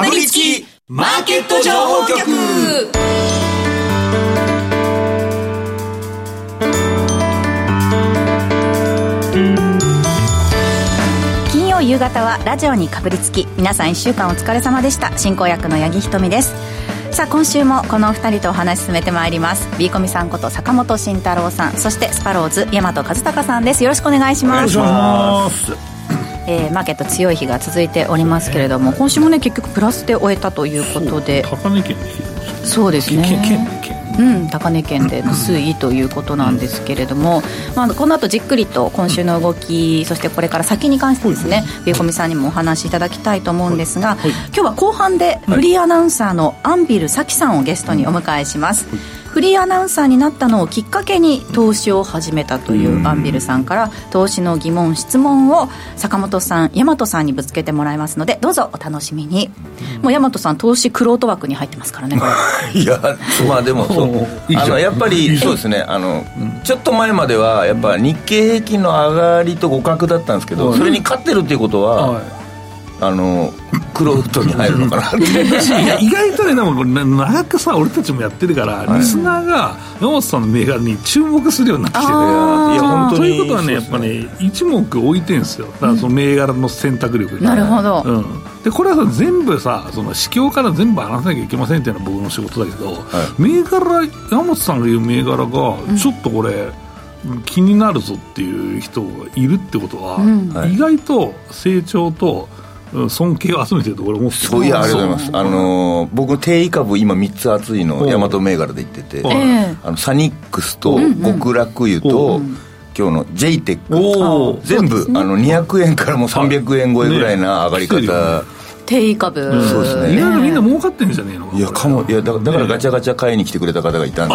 かぶりつきマーケット情報局。金曜夕方はラジオにかぶりつき皆さん1週間お疲れ様でした。進行役の八木ひとみです。さあ今週もこのお二人とお話し進めてまいります。ビーコミさんこと坂本慎太郎さんそしてスパローズ大和和孝さんです。よろしくお願いします。お願いしますえー、マーケット強い日が続いておりますけれども今週もね結局プラスで終えたということで。高値圏でそうですね。高値圏での推移ということなんですけれども、まあ、この後じっくりと今週の動きそしてこれから先に関してですねビーコミさんにもお話しいただきたいと思うんですが、今日は後半でフリーアナウンサーのアンビル咲さんをゲストにお迎えします、フリーアナウンサーになったのをきっかけに投資を始めたというアンビルさんから投資の疑問質問を坂本さん大和さんにぶつけてもらいますのでどうぞお楽しみに、もう大和さん投資クロート枠に入ってますからね いやまあでもそう。あのやっぱりそうですね。あの、ちょっと前まではやっぱ日経平均の上がりと互角だったんですけど、それに勝ってるっていうことは、はいあのクロートに入るのかなって。私いや意外とね長くさ俺たちもやってるから、リスナーが山本さんの銘柄に注目するようになってきてるいや本当に。ということはねやっぱね一目置いてんすよ。だからその銘柄の選択力になるほど、うん、でこれはさ全部さその市況から全部話さなきゃいけませんっていうのは僕の仕事だけど、銘柄山本さんが言う銘柄がちょっとこれ、気になるぞっていう人がいるってことは、はい。意外と成長とうん尊敬を集めてるところ思ってるそういやありがとうございます。あの僕定位株今3つ熱いの大和銘柄で言ってて、あのサニックスと極楽湯と、今日の j テッおー。ク全部、あの200円からも300円超えぐらいな上がり方、ね定位株、そうですね。意外とみんな儲かってんじゃねえのいやかも。いやだだからガチャガチャ買いに来てくれた方がいたんで。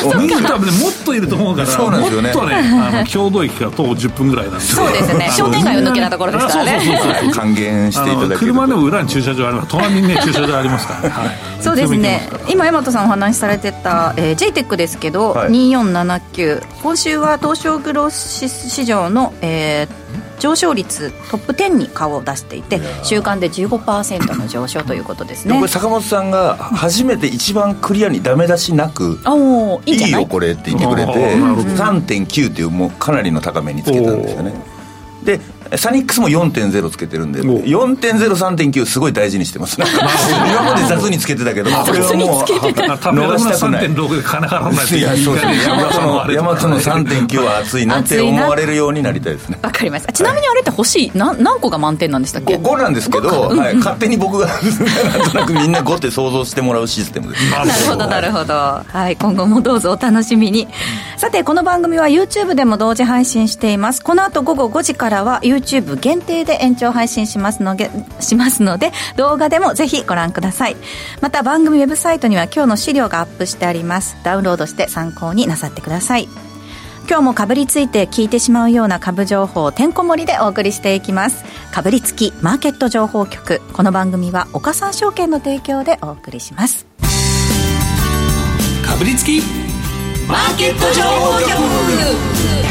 そうみんな多分ねもっといると思うから。そうなんですよね。もっとねあの共同駅から徒歩10分ぐらいなんで。そうですね。商店街を抜けたところですからね。そうそうそうそう。還元していただけ車の裏に駐車場あります隣にね駐車場ありますから。ね、はい、そうですね。今大和さんお話しされてた、えー、JTEC ですけど、はい。2479今週は東証グロース市場の、えー上昇率トップ10に顔を出していて週間で15%の上昇ということですね。でもこれ坂本さんが初めて一番クリアにダメ出しなくおおいいんい？いいよこれって言ってくれてあーなるほど3.9っていうもうかなりの高めにつけたんですよね。でサニックスも4.0つけてるんでお。4.03.9すごい大事にしてます。今まで雑につけてたけどこれはもう逃した。くない3.6で金払わないといやそうですね大和の大和の3 3.9は熱いなって思われるようになりたいですね。わかりましたちなみにあれって欲しい。な何個が満点なんでしたっけ？5, なんですけど、はい、勝手に僕がなんとなくみんな5って想像してもらうシステムです。なるほどなるほど、はい、今後もどうぞお楽しみに。さてこの番組は YouTube でも同時配信しています。この後午後5時からは YouTube 限定で延長配信しますのでしますので動画でもぜひご覧ください。また番組ウェブサイトには今日の資料がアップしてあります。ダウンロードして参考になさってください。今日もかぶりついて聞いてしまうような株情報てんこ盛りでお送りしていきます。かぶりつきマーケット情報局。この番組は岡三証券の提供でお送りします。かぶりつきマーケット情報局。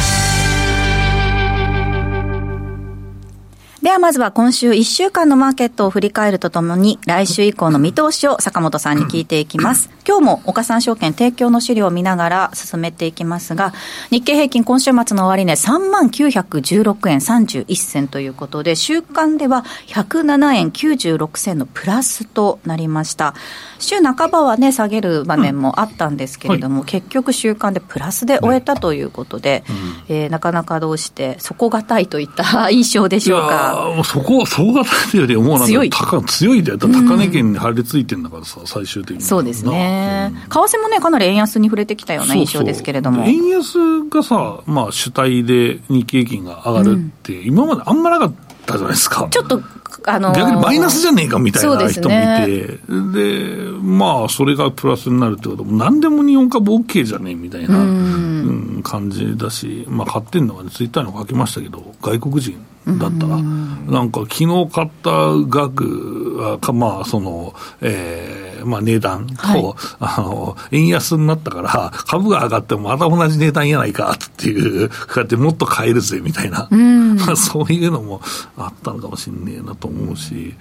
ではまずは今週1週間のマーケットを振り返るとともに来週以降の見通しを坂本さんに聞いていきます。今日も岡三証券提供の資料を見ながら進めていきますが、日経平均今週末の終値3万916円31銭ということで、週間では107円96銭のプラスとなりました。週半ばはね、下げる場面もあったんですけれども、結局週間でプラスで終えたということで、えーなかなかどうして底堅いといった印象でしょうか？いやーもうそこは総型というよりもうなんか強い。高強いで高値圏に張り付いてんだからさ、最終的に。そうですね、な。為替もね、かなり円安に触れてきたような印象ですけれども。そうそう円安がさ、まあ、主体で日経平均が上がるって、今まであんまなかったじゃないですか。ちょっと、あのー逆にマイナスじゃねえかみたいな人もいねて、でまあ、それがプラスになるってことも、何でも日本株 OK じゃねえみたいな、うん感じだし、まあ、買ってんのは、ね、ツイッターにも書きましたけど、外国人だった。ら、なんか昨日買った額はか、まあ、その、えーまあ、値段と、はい。あの、円安になったから、株が上がってもまた同じ値段やないかっていう、こうやってもっと買えるぜみたいな、まあ そういうのもあったのかもしれねえなと思うし、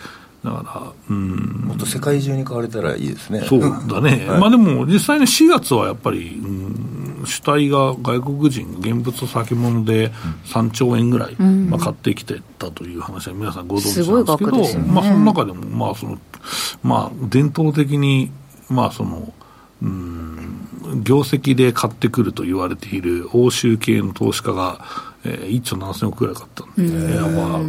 だから、うん、もっと世界中に買われたらいいですね。そうだね、まあでも実際に4月はやっぱり、うん、主体が外国人、現物先物で3兆円ぐらい、まあ、買ってきてたという話は皆さんご存知なんですけど、ね。まあその中でも、まあその、まあ伝統的に、まあその、うん、業績で買ってくると言われている欧州系の投資家が、えー、1兆7000億ぐらい買ったんで、やっぱ、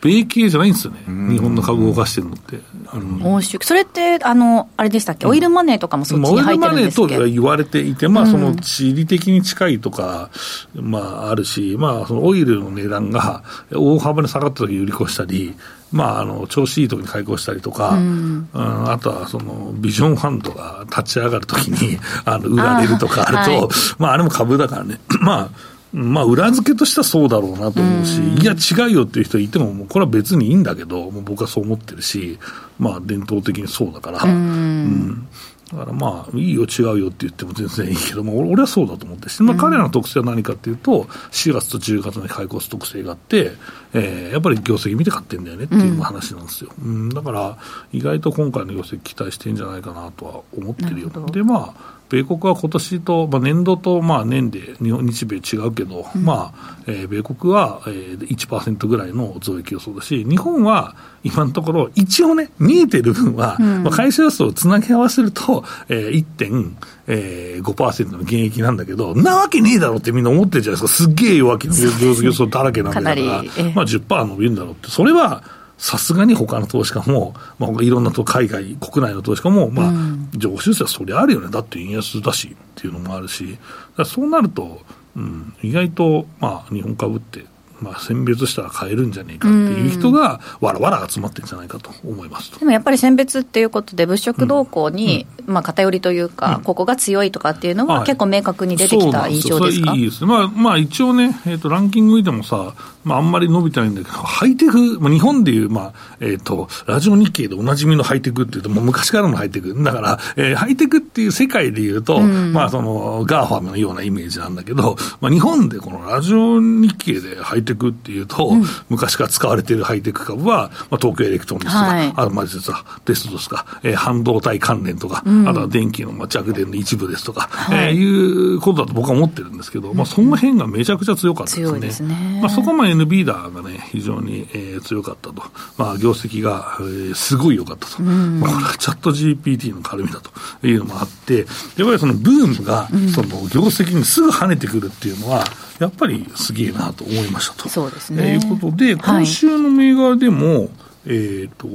米系じゃないんですよね、日本の株を動かしてるのって。うん欧州それってあのあれでしたっけ、オイルマネーとかもそっちに入ってるんですオイけルマネーと言われていて、まあ、その地理的に近いとか、まあ、あるし、まあ、そのオイルの値段が大幅に下がった時に売り越したり、まあ、あの調子いい時に買い越したりとか、うん。あとはそのビジョンファンドが立ち上がる時にあの売られるとかあると、あーはい。まあ、あれも株だからね、まあ、まあ、裏付けとしてはそうだろうなと思うし、いや、違うよっていう人いても、もうこれは別にいいんだけど、もう僕はそう思ってるし、まあ、伝統的にそうだから、うん。だからまあ、いいよ、違うよって言っても全然いいけども、俺俺はそうだと思ってし、まあ、彼らの特性は何かっていうと、4月と10月に買い越す特性があって、えーやっぱり業績見て買ってんだよねっていう話なんですよ。うん。だから、意外と今回の業績期待してんじゃないかなとは思ってるよ。で、まあ、米国は今年と、まあ、年度とまあ年で日本日米違うけど、まあえー米国は、えー、1%ぐらいの増益予想だし、日本は今のところ、一応ね、見えてる分は、まあ、会社予想をつなぎ合わせると、えー、1.5%の減益なんだけど、なわけねえだろってみんな思ってるじゃないですか、すっげえ弱気の業績予想だらけなんだから、まあ、10%伸びるんだろうって、それはさすがに他の投資家も、まあ、いろんなと海外、国内の投資家も、まあ、常習性はそりゃあるよね、だって円安だしっていうのもあるし、そうなると、うん、意外と、まあ、日本株って、まあ、選別したら買えるんじゃねえかっていう人が、わらわら集まってるんじゃないかと思いますと。でもやっぱり選別っていうことで、物色動向に、まあ、偏りというか、ここが強いとかっていうのは、はい。結構明確に出てきた印象ですか？そうなんよそれいいですね。まあ、まあ、一応ね、えっ、と、ランキング見てもさ、まあ、あんまり伸びてないんだけど、ハイテク、まあ、日本でいう、まあ、えっ、と、ラジオ日経でおなじみのハイテクっていうと、もう昔からのハイテク。だから、えーハイテクっていう世界でいうと、まあ、その、ガーファムのようなイメージなんだけど、まあ、日本でこのラジオ日経でハイテクっていうと、昔から使われているハイテク株は、まあ、東京エレクトロニクスとか、はい。あまあ、アドバンテストですか、えー半導体関連とか、あとは電気のまあ弱電の一部ですとか、はい。えーいうことだと僕は思ってるんですけど、まあ、その辺がめちゃくちゃ強かったですね。すね。まあ、そこも NB ダーがね、非常に、えー強かったと。まあ、業績が、えーすごい良かったと。まあ、これはチャット GPT の絡みだというのもあって、やっぱりそのブームが、その業績にすぐ跳ねてくるっていうのは、やっぱりすげえなと思いましたと。そうですねえーいうことで、今週の銘柄でも、えっ、と、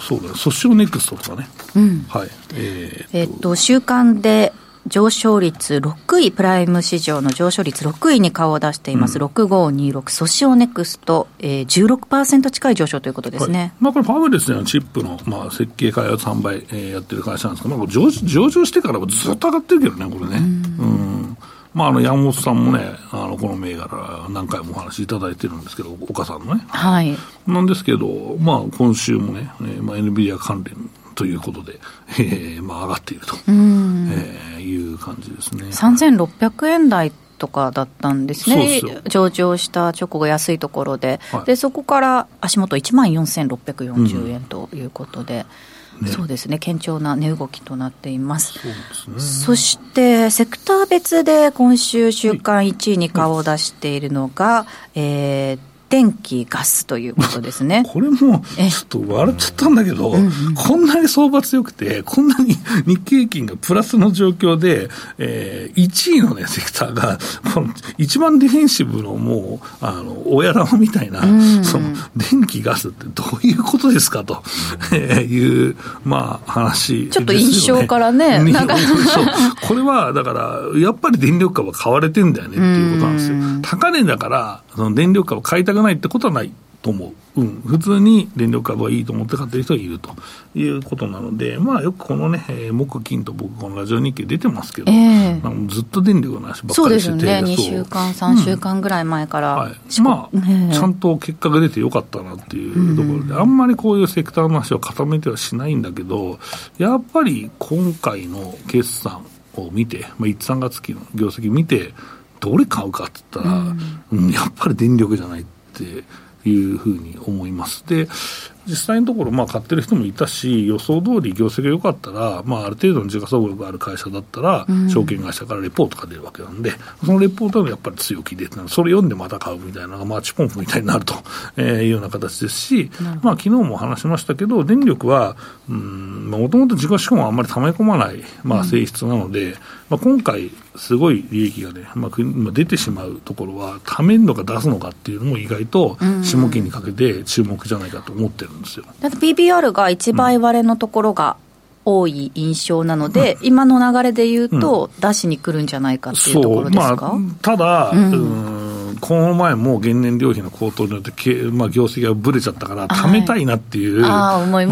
そうだね、ソシオネクストとかね。はい。えーえっと、週間で上昇率6位、プライム市場の上昇率6位に顔を出しています、6526、ソシオネクスト、えー、16%近い上昇ということですね。はいまあ、これ、ファブレスのチップの、まあ、設計開発販売、えーやってる会社なんですけど、まあ、上上場してからもずっと上がってるけどね、これね。うんまあ、あの山本さんもね、あのこの銘柄、何回もお話しいただいてるんですけど、岡さんのね。はい。なんですけど、まあ、今週もね、えーまあ、NVIDIA 関連ということで、えーまあ、上がっていると、えーいう感じですね。3600円台とかだったんですね。すよ。上場した直後安いところで、はい。でそこから足元1万4640円ということで、そうですね。堅調な値動きとなっています。そね。そしてセクター別で今週週間1位に顔を出しているのが、えー電気ガスということですね。これも、ちょっと笑っちゃったんだけど、こんなに相場強くて、こんなに日経平均がプラスの状況で、えー、1位のね、セクターが、この一番ディフェンシブのもう、あの、親玉みたいな、その、電気ガスってどういうことですかと、えーいう、まあ、話ね。ちょっと印象からねになんか。これは、だから、やっぱり電力株は買われてんだよねっていうことなんですよ。高値だから、その電力株買いたくないってことはないと思う。うん。普通に電力株はいいと思って買ってる人がいるということなので、まあよくこのね、えー木金と僕、このラジオ日経出てますけど、ええなんかずっと電力の話ばっそうかりしてて。ですよね2そう週間3週間ぐらい前から、はい、四国まあ、ねえちゃんと結果が出てよかったなっていうところで、あんまりこういうセクターの話を固めてはしないんだけど、やっぱり今回の決算を見て、まあ、1、3月期の業績見て、どれ買うかって言ったら、うんやっぱり電力じゃないっていうふうに思います。で、実際のところ、まあ、買ってる人もいたし、予想通り業績が良かったら、まあ、ある程度の時価総額がある会社だったら、証券会社からレポートが出るわけなんで、そのレポートがやっぱり強気で、それ読んでまた買うみたいなのが、マーチポンプみたいになると、えー、いうような形ですし、まあ昨日も話しましたけど、電力は、もともと自己資本はあんまり溜め込まない、まあ、性質なので、まあ、今回、すごい利益がね、まあ、出てしまうところは、ためるのか出すのかっていうのも意外と、下期にかけて注目じゃないかと思ってるんですよ。だって PBR が1倍割れのところが、多い印象なので、うん、今の流れで言うと、出しに来るんじゃないかっていうところですか、まあ、ただ、うんこの前も原燃料費の高騰によって、まあ、業績がぶれちゃったから、貯めたいなっていう、まあ、考え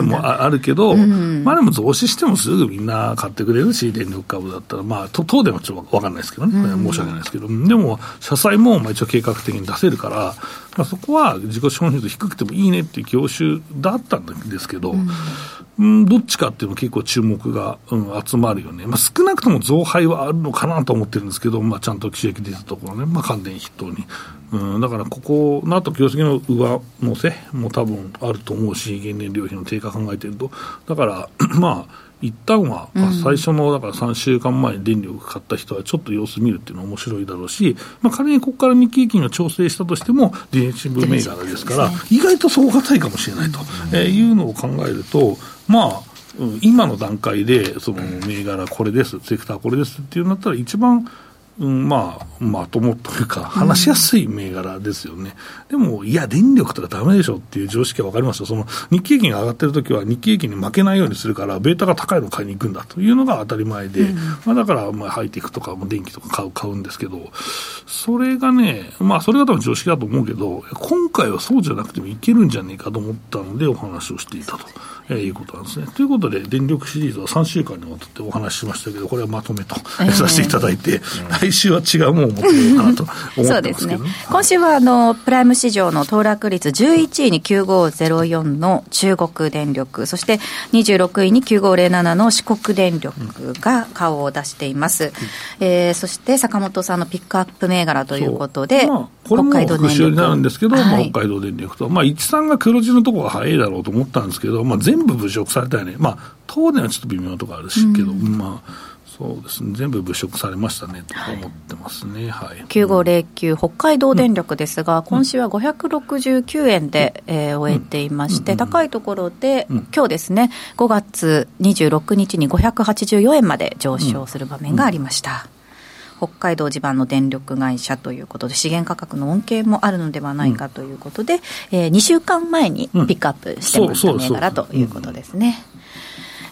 もあるけど、うん、まあでも増資してもすぐみんな買ってくれるし、電力株だったら、まあ、と東電はちょっと分かんないですけどね、うん、申し訳ないですけど、でも、社債もまあ一応計画的に出せるから、まあ、そこは自己資本比率低くてもいいねっていう業種だったんですけど、うん。うん、どっちかっていうの結構注目が、うん、集まるよね。まあ、少なくとも増配はあるのかなと思ってるんですけど、まあ、ちゃんと収益出たところね、まあ、関電筆頭に。うん、だからここの後業績の上乗せも多分あると思うし、原燃料費の低下考えてると。だから、まあ、一旦は、まあ、最初のだから3週間前に電力買った人はちょっと様子見るっていうのは面白いだろうし、まあ、仮にここから日経平均を調整したとしても、電子部銘柄ですから、意外とそう堅いかもしれないと、えー、いうのを考えると、まあ、今の段階で、その銘柄これです、セクターこれですっていうんだったら、一番うん、まあ、まともというか、話しやすい銘柄ですよね、うん、でも、いや、電力とかだめでしょっていう常識は分かりますよ、その日経平均が上がってるときは、日経平均に負けないようにするから、ベータが高いのを買いに行くんだというのが当たり前で、うん、まあ、だから、まあ、ハイテクとかも電気とか買う買うんですけど、それがね、まあ、それが多分常識だと思うけど、今回はそうじゃなくてもいけるんじゃねえかと思ったので、お話をしていたと。えー、いうことなんですね。ということで、電力シリーズは3週間にわたってお話ししましたけど、これはまとめと、えー、させていただいて、来週は違うものを持ってみようかなと思ってますけど、ね、そうですね。今週はあのプライム市場の騰落率11位に9504の中国電力、そして26位に9507の四国電力が顔を出しています。うん、えー、そして坂本さんのピックアップ銘柄ということで、まあ、北海道電力。になるんですけど、はい、まあ、北海道電力と、まあ、13が黒字のところが早いだろうと思ったんですけど、まあ、全部侮辱されたよね。まあ、東電はちょっと微妙なところあるしけど、うん、まあ、そうですね、全部物色されましたねと思ってますね、はい、9509、北海道電力ですが、うん、今週は569円で、うん、えー、終えていまして、うん、高いところで、うん、今日ですね、5月26日に584円まで上昇する場面がありました。北海道地盤の電力会社ということで、資源価格の恩恵もあるのではないかということで、うん、えー、2週間前にピックアップしてました銘柄ということですね。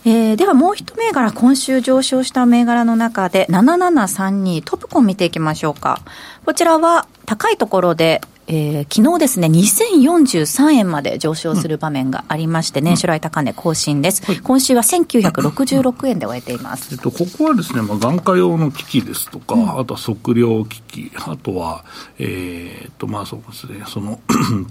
えー、ではもう一銘柄、今週上昇した銘柄の中で、7732トップコン見ていきましょうか。こちらは高いところでえー、昨日ですね、2043円まで上昇する場面がありまして、年初来高値更新です。はい、今週は1966円で終えています。えっと、ここはですね、まあ、眼科用の機器ですとか、うん、あとは測量機器、あとは、えー、っと、まあそうですね、その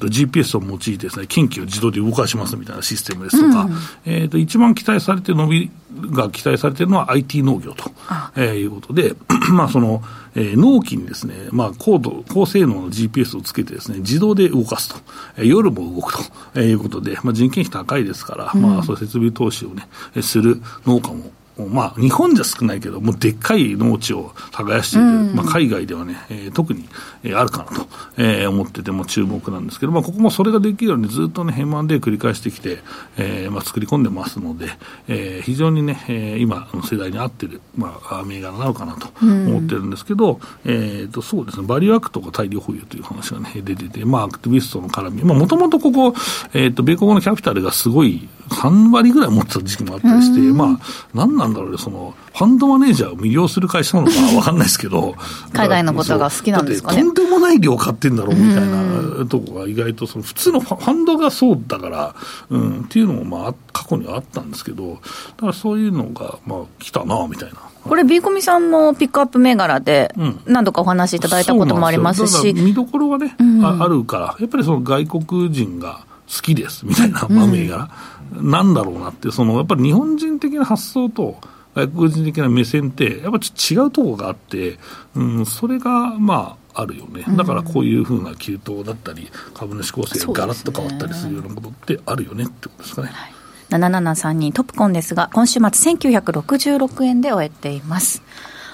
GPS を用いてですね、近畿を自動で動かしますみたいなシステムですとか、うん、えー、っと、一番期待されて伸びが期待されているのは IT 農業と、えー、いうことで、まあその、えー、納期にですね、まあ高度、高性能の GPS をつけてですね、自動で動かすと、えー、夜も動くと、えー、いうことで、まあ人件費高いですから、うん、まあそう設備投資をね、する農家もまあ、日本じゃ少ないけど、もうでっかい農地を耕している、うん、まあ、海外ではね、えー、特に、えー、あるかなと、えー、思ってても注目なんですけど、まあ、ここもそれができるようにずっとね、変満で繰り返してきて、えーまあ、作り込んでますので、えー、非常にね、えー、今の世代に合ってる、まあ、銘柄なのかなと思ってるんですけど、うん、えー、とそうですね、バリューアクトが大量保有という話がね、出てて、まあ、アクティビストの絡み、もともとここ、えー、と米国のキャピタルがすごい3割ぐらい持ってた時期もあったりして、まあ、なんなんだろうね、その、ファンドマネージャーを魅了する会社なのかわかんないですけど、海外のことが好きなんですかね。とんでもない量買ってんだろうみたいなとこが意外とその、普通のファンドがそうだから、うん、っていうのもまあ、過去にはあったんですけど、だからそういうのが、まあ、来たな、みたいな。これ、ビーコミさんもピックアップ銘柄で、何度かお話しいただいたこともありますし。見どころがね、うん、あるから、やっぱりその外国人が好きですみたいな、まあ、銘柄。なんだろうなって、そのやっぱり日本人的な発想と、外国人的な目線って、やっぱちょっと違うところがあって、うん、それが、まあ、あるよね、だからこういうふうな急騰だったり、株主構成がガラッと変わったりするようなことってあるよねってことですかね。はい7732トップコンですが、今週末1966円で終えています。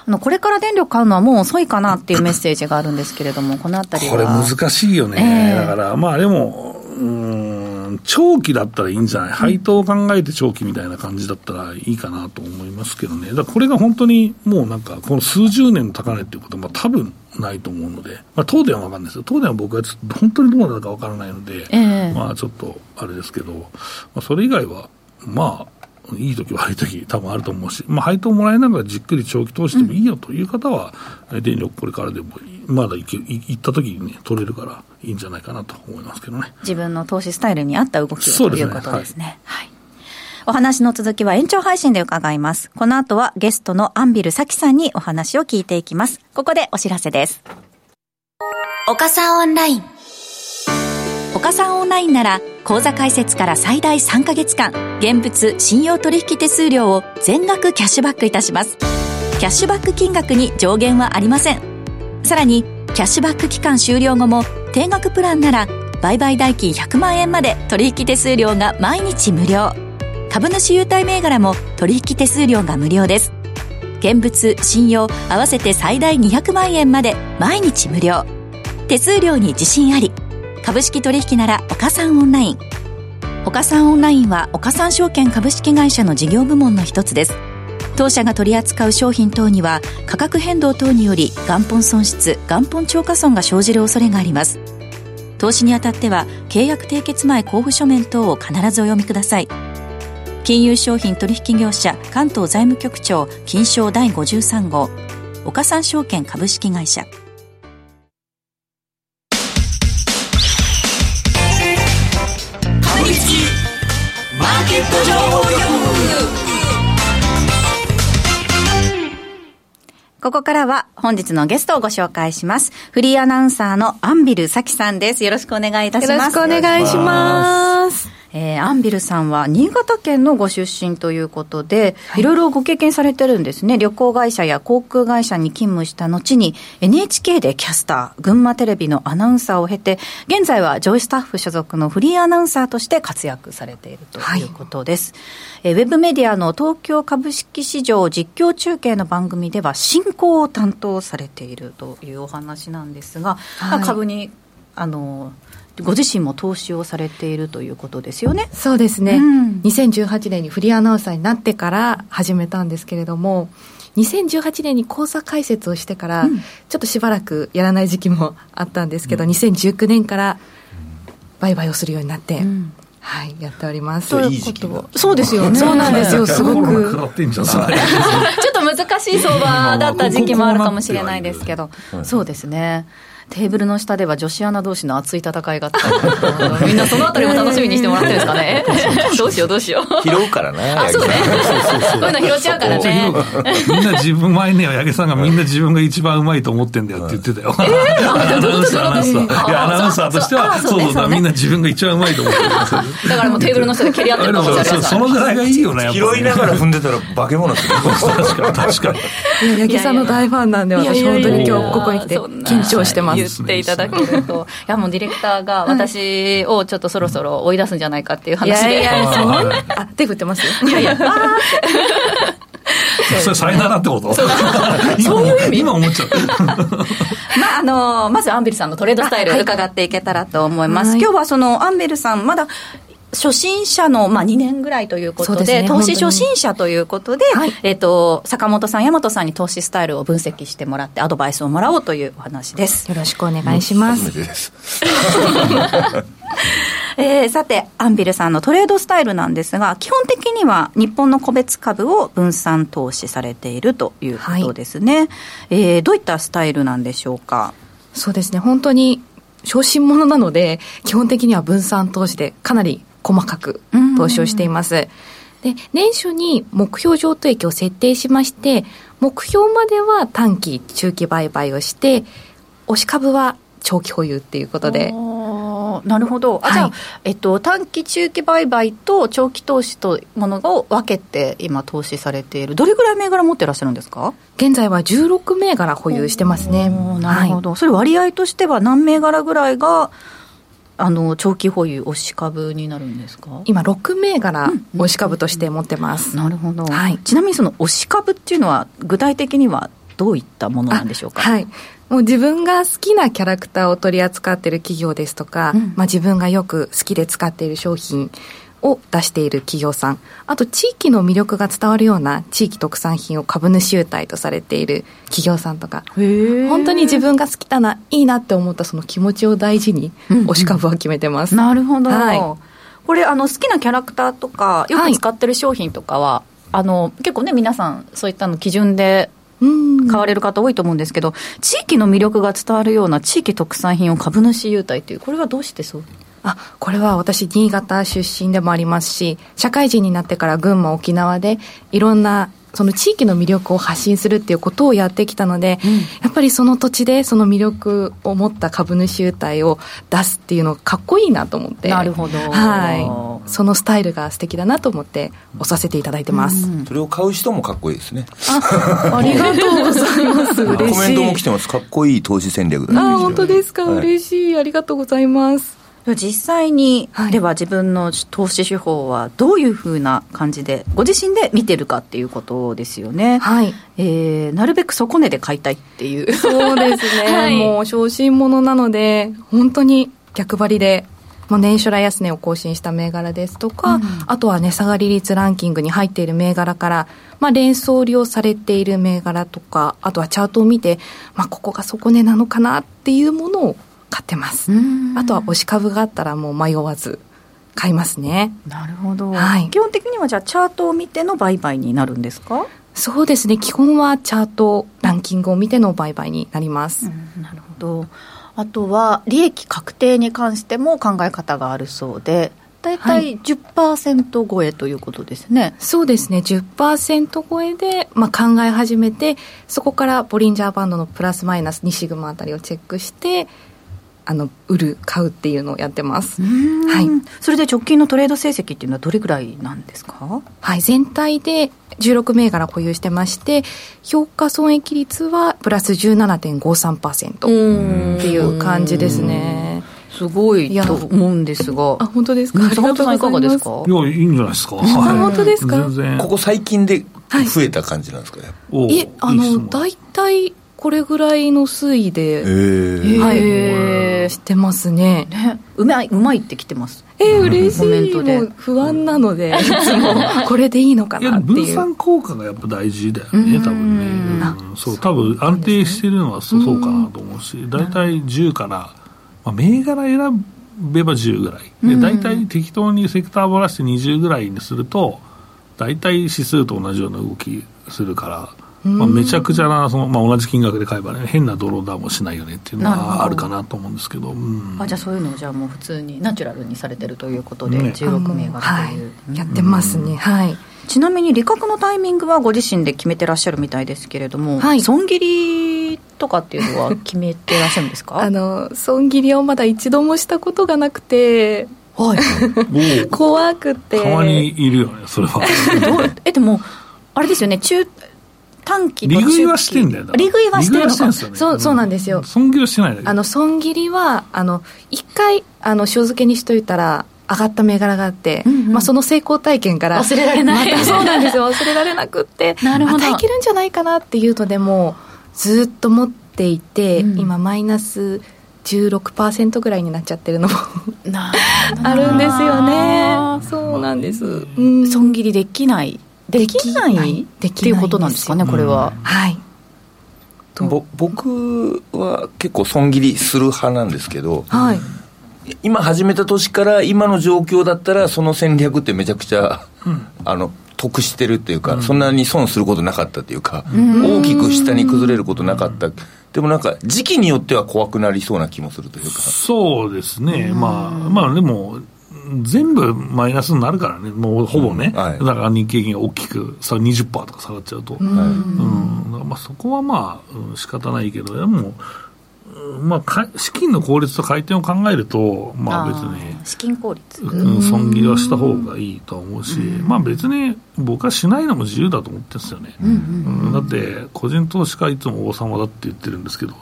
あのこれから電力買うのはもう遅いかなっていうメッセージがあるんですけれども、このあたりは。これ難しいよね。えー、だから、まあでも、うん、長期だったらいいんじゃない、配当を考えて長期みたいな感じだったらいいかなと思いますけどね。だこれが本当にもうなんか、この数十年の高値っていうことは、多分ないと思うので、まあ、東電は分かんないですよ。東電は僕はちょっと本当にどうなるか分からないので、えー、まあちょっとあれですけど、まあ、それ以外は、まあ、いい時悪い時多分あると思うし、まあ、配当もらいながらじっくり長期投資でもいいよという方は、うん、電力これからでもまだ行け行った時にね、取れるからいいんじゃないかなと思いますけどね。自分の投資スタイルに合った動きをということですね。はい、はいお話の続きは延長配信で伺います。この後はゲストのアンビルサキさんにお話を聞いていきます。ここでお知らせです。岡さんオンライン。岡さんオンラインなら口座開設から最大3ヶ月間、現物信用取引手数料を全額キャッシュバックいたします。キャッシュバック金額に上限はありません。さらに、キャッシュバック期間終了後も、定額プランなら、売買代金100万円まで取引手数料が毎日無料。株主優待銘柄も取引手数料が無料です。現物、信用、合わせて最大200万円まで毎日無料。手数料に自信あり。株式取引なら岡三オンライン。岡三オンラインは岡三証券株式会社の事業部門の一つです。当社が取り扱う商品等には価格変動等により元本損失元本超過損が生じる恐れがあります。投資にあたっては契約締結前交付書面等を必ずお読みください。金融商品取引業者関東財務局長金賞第53号岡三証券株式会社。ここからは本日のゲストをご紹介します。フリーアナウンサーのアンビルサキさんです。よろしくお願いいたします。よろしくお願いします。えー、アンビルさんは新潟県のご出身ということで、はい、いろいろご経験されてるんですね。旅行会社や航空会社に勤務した後に NHK でキャスター、群馬テレビのアナウンサーを経て、現在はジョイスタッフ所属のフリーアナウンサーとして活躍されているということです。はい、えー、ウェブメディアの東京株式市場実況中継の番組では進行を担当されているというお話なんですが、はい、株にあのご自身も投資をされているということですよね。そうですね。うん、2018年にフリーアナウンサーになってから始めたんですけれども、2018年に口座開設をしてから、うん、ちょっとしばらくやらない時期もあったんですけど、うん、2019年から売買をするようになって、うん、はい、やっております。いい時期そうですよね。そうなんですよ、すごく。ちょっと難しい相場だった時期もあるかもしれないですけど、そうですね。テーブルの下では女子アナ同士の熱い戦いがあった。みんなそのあたりも楽しみにしてもらってるんですかね。どうしようどうしよう。拾うからねあそうね。こういうの拾っちゃうからね。みんな自分前ね八木さんがみんな自分が一番うまいと思ってんだよって言ってたよ、えー、アナウンサーアナウンサーいやアナウンサーとしてはそうそうだみんな自分が一番うまいと思ってるだからもうテーブルの下で蹴り合ってるかもしれないそのぐらいがいいよね拾いながら踏んでたら化け物ですよ。確かに。確かに八木さんの大ファンなんで私本当に今日ここに来て緊張してます言っていただけると、いやもうディレクターが私をちょっとそろそろ追い出すんじゃないかっていう話で。いやいや、そんな、あ、手振ってます？いやいや、あーって。それ、さよならってこと？そう。いう意味？今思っちゃう。まあ、あの、まずアンベルさんのトレードスタイル伺っていけたらと思います。はい、今日はそのアンベルさん、まだ初心者の、まあ、2年ぐらいということで、ね、投資初心者ということで、はい、えっ、と、坂本さん、大和さんに投資スタイルを分析してもらって、アドバイスをもらおうというお話です。よろしくお願いします。えー、さて、アンビルさんのトレードスタイルなんですが、基本的には日本の個別株を分散投資されているということですね。はい、えー、どういったスタイルなんでしょうか？そうですね、本当に小心者なので、基本的には分散投資でかなり細かく投資をしています。で年初に目標譲渡益を設定しまして目標までは短期中期売買をして押し株は長期保有っていうことで。あなるほど、あじゃあ、はい。えっと、短期、中期売買と長期投資とものを分けて、今、投資されている、どれぐらい銘柄持ってらっしゃるんですか？現在は16銘柄保有してますね。なるほど、それ、割合としては何銘柄ぐらいが、あの長期保有、押し株になるんですか？今6銘柄押し株として持ってます、なるほど、はい。ちなみにその押し株っていうのは、具体的にはどういったものなんでしょうか？あはい。もう自分が好きなキャラクターを取り扱っている企業ですとか、うんまあ、自分がよく好きで使っている商品を出している企業さん。あと地域の魅力が伝わるような地域特産品を株主優待とされている企業さんとか。へ本当に自分が好きだないいなって思ったその気持ちを大事にうんうん。推し株は決めてます、なるほど、はい。これあの好きなキャラクターとかよく使ってる商品とかは、あの結構ね皆さんそういったの基準でうん。買われる方多いと思うんですけど、地域の魅力が伝わるような地域特産品を株主優待というこれはどうしてそう？あこれは私新潟出身でもありますし社会人になってから群馬沖縄でいろんなその地域の魅力を発信するっていうことをやってきたので、やっぱりその土地でその魅力を持った株主優待を出すっていうのがかっこいいなと思ってなるほど。はい。そのスタイルが素敵だなと思って押させていただいてます、それを買う人もかっこいいですね。ありがとうございます。嬉しいコメントも来てます。かっこいい投資戦略だね。あ本当ですか、はい。嬉しい。ありがとうございます実際に、はい。では自分の投資手法はどういうふうな感じでご自身で見てるかっていうことですよね、はい。えーなるべく底値で買いたいっていう。そうですね、はい。もう小心者なので、本当に逆張りで、もう年初来安値を更新した銘柄ですとか、あとは値下がり率ランキングに入っている銘柄から、まあ、連想利用されている銘柄とか、あとはチャートを見て、まあ、ここが底値なのかなっていうものを買ってます。あとは押し株があったらもう迷わず買いますね。なるほど、はい。基本的にはじゃあチャートを見ての売買になるんですか、そうですね、基本はチャート、ランキングを見ての売買になります。なるほど。あとは利益確定に関しても考え方があるそうで大は体10%超えということですね、そうですね、10%超えで、まあ、考え始めて、そこからボリンジャーバンドのプラスマイナス2シグマあたりをチェックして、あの売る、買うっていうのをやってます。はい。それで直近のトレード成績っていうのはどれぐらいなんですか？はい、全体で16銘柄保有してまして、評価損益率はプラス17.53%っていう感じですね。すごいいやと思うんですが。あ、本当ですか？本さんいかがですか？いや、いいんじゃないですか。はい。本当ですか？全然。ここ最近で増えた感じなんですかね、おいえ、あの、大体これぐらいの推移で、へはい、へー。してますね。ね、うまいうまいってきてます。えー、嬉しコメンい。トで。もう不安なので、いつもこれでいいのかなっていう。分散効果がやっぱ大事だよね、多分ね、うん。そう多分安定してるのはそうそうかなと思うし、大体10から、まあ、銘柄選べば10ぐらい、で大体適当にセクターばらして20ぐらいにすると、大体指数と同じような動きするから。まあ、めちゃくちゃなその、まあ、同じ金額で買えばね変なドローダウンもしないよねっていうのはあるかなと思うんですけど、うん。あじゃあそういうのをじゃあもう普通にナチュラルにされてるということで、ね。16銘柄はという、い、やってますね。はい。ちなみに利確のタイミングはご自身で決めてらっしゃるみたいですけれども、はい。損切りとかっていうのは決めてらっしゃるんですか？あの、損切りをまだ一度もしたことがなくて、はい。お 怖くて。たまにいるよねそれは。えでもあれですよね中短期利食いはしてんだよ利食いはしてる。のかね。そうそうなんですよ。損切りはしてないあの、損切りは、あの、一回、あの、塩漬けにしといたら、上がった銘柄があって、うんうん。まあ、その成功体験から忘れられない。また そうなんですよ。忘れられなくってなるほど。またいけるんじゃないかなっていうのでもうずっと持っていて、うん。今マイナス16%ぐらいになっちゃってるのもな あるんですよね。そうなんです、うん。損切りできないできないできないっていうことなんですかねこれは、はい。ぼ僕は結構損切りする派なんですけど、はい。今始めた年から今の状況だったらその戦略ってめちゃくちゃ、あの得してるっていうか、そんなに損することなかったっていうか、大きく下に崩れることなかった、でもなんか時期によっては怖くなりそうな気もするというか。そうですね、まあ、まあでも、全部マイナスになるからね、もうほぼね、うん。はい。だから日経平均が大きくさ20%とか下がっちゃうと、うん。だからまあそこはまあ、うん仕方ないけど、でも、まあか、資金の効率と回転を考えると、まあ別に、資金効率。うん、損切りはした方がいいと思うし、まあ別に僕はしないのも自由だと思ってるんですよね。うんだって、個人投資家はいつも王様だって言ってるんですけど、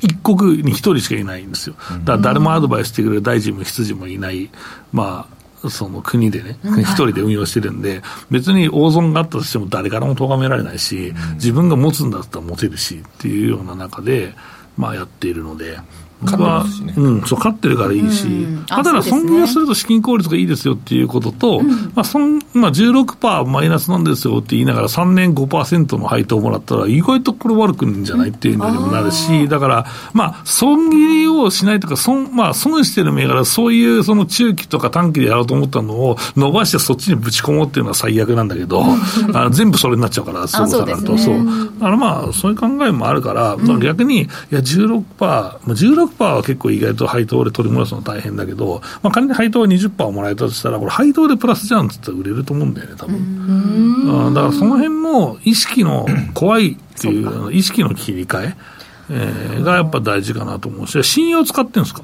一国に一人しかいないんですよ。だから誰もアドバイスしてくれる大臣も執事もいない、まあ、その国でね、一人で運用してるんで、別に大損があったとしても誰からも咎められないし、自分が持つんだったら持てるしっていうような中で、まあやっているので、勝ってますしねうん、そう、勝ってるからいいし、うん。あまあ、ただ、損切りをすると資金効率がいいですよっていうことと、まあ損まあ、16%マイナスなんですよって言いながら、3年5%の配当をもらったら、意外とこれ悪くんじゃないっていうのにもなるし、だから、まあ、損切りをしないとか、損、まあ、損してる銘柄、そういうその中期とか短期でやろうと思ったのを伸ばしてそっちにぶち込もうっていうのは最悪なんだけど、あの全部それになっちゃうから、すぐ下がると。そう。ねそう。だからまあ、そういう考えもあるから、まあ逆に、いや、16%、まあ、16%は結構意外と配当で取り戻すの大変だけど、まあ仮に配当が20%もらえたとしたら、これ配当でプラスじゃんって言ったら売れると思うんだよね、多分。うん。だからその辺の意識の怖いっていう、あの意識の切り替え、えーがやっぱ大事かなと思うし、信用使ってるんですか？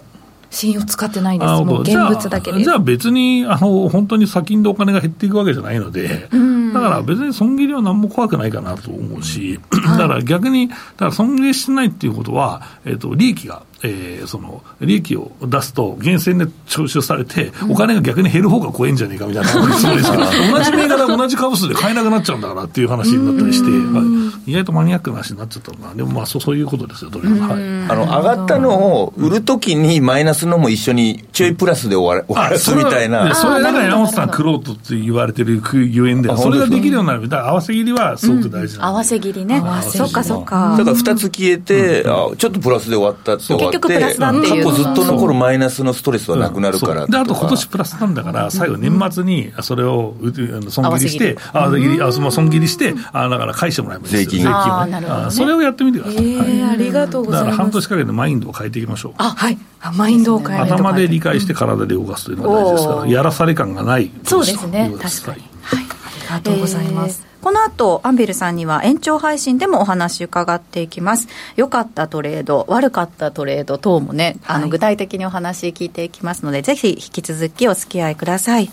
信用使ってないです。あもう現物だけじゃあ別にあの本当に先金でお金が減っていくわけじゃないので、だから別に損切りは何も怖くないかなと思うし、だから逆に、だから損切りしてないっていうことは、えっと利益が、えーその利益を出すと、厳選で徴収されて、お金が逆に減る方が怖いんじゃねえかみたいな。つもりですけど、同じ銘柄、同じ株数で買えなくなっちゃうんだからっていう話になったりして、はい。意外とマニアックな話になっちゃったのかな、でもまあそうそういうことですよ、とりあえず。はい。あの上がったのを売るときにマイナスのも一緒にちょいプラスで終わら終わらすみたいな。あそれだから山本さん、クロートって言われてるゆえんで、それができるようになる。だから合わせ切りはすごく大事なんで合わせ切りね。そっかそっか。だから2つ消えて、あちょっとプラスで終わったって終わ局プラスだっていう。過去ずっと残るマイナスのストレスはなくなるからそう。で、あと今年プラスなんだから、最後年末にそれをうあの損切りして、あ損切り、あその損切りして、あだから返してもらえばいいですよ。税金をね。それをやってみてください。えーありがとうごだから半ざいます年かけてマインドを変えていきましょう。あはい。あマインドを変えるとか。頭で理解して体で動かすというのが大事ですから、やらされ感がない。そうですね。確かに。はい。ありがとうございます、えーこの後、アンベルさんには延長配信でもお話伺っていきます。良かったトレード、悪かったトレード等もね、あの、具体的にお話聞いていきますので、ぜひ引き続きお付き合いください。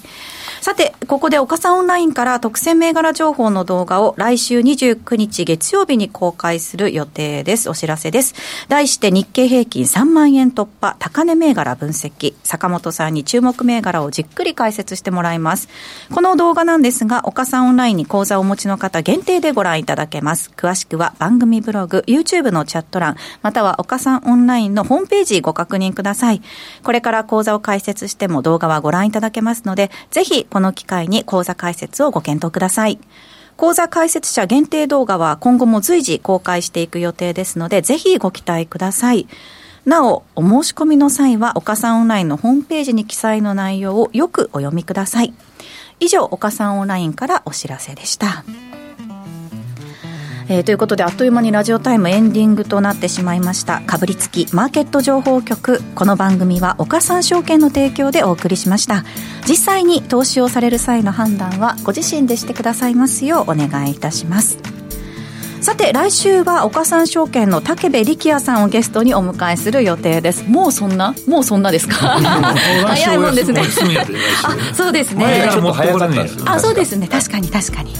さて、ここで岡さんオンラインから特選銘柄情報の動画を来週29日月曜日に公開する予定です。お知らせです。題して日経平均3万円突破、高値銘柄分析。坂本さんに注目銘柄をじっくり解説してもらいます。この動画なんですが、岡さんオンラインに講座をお持ちの方限定でご覧いただけます。詳しくは番組ブログ、YouTube のチャット欄、または岡さんオンラインのホームページご確認ください。これから講座を解説しても動画はご覧いただけますので、ぜひこの機会に講座解説をご検討ください。講座解説者限定動画は今後も随時公開していく予定ですので、ぜひご期待ください。なお、お申し込みの際は、岡さんオンラインのホームページに記載の内容をよくお読みください。以上、岡さんオンラインからお知らせでした。えーということであっという間にラジオタイムエンディングとなってしまいました。かぶりつきマーケット情報局。この番組は岡三証券の提供でお送りしました。実際に投資をされる際の判断はご自身でしてくださいますようお願いいたします。さて来週は岡三証券の武部力也さんをゲストにお迎えする予定です。もうそんな？もうそんなですか？早いもんですね。あそうですね。ちょっと早あそうですね。確かに確かに。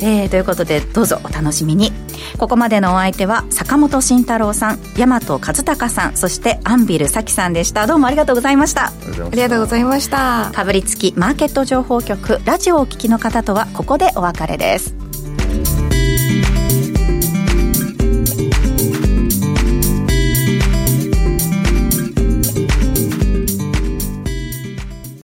えー、ということでどうぞお楽しみに。ここまでのお相手は坂本慎太郎さん大和和孝さんそしてアンビル咲さんでした。どうもありがとうございました。ありがとうございました。かぶりつきマーケット情報局ラジオをお聞きの方とはここでお別れです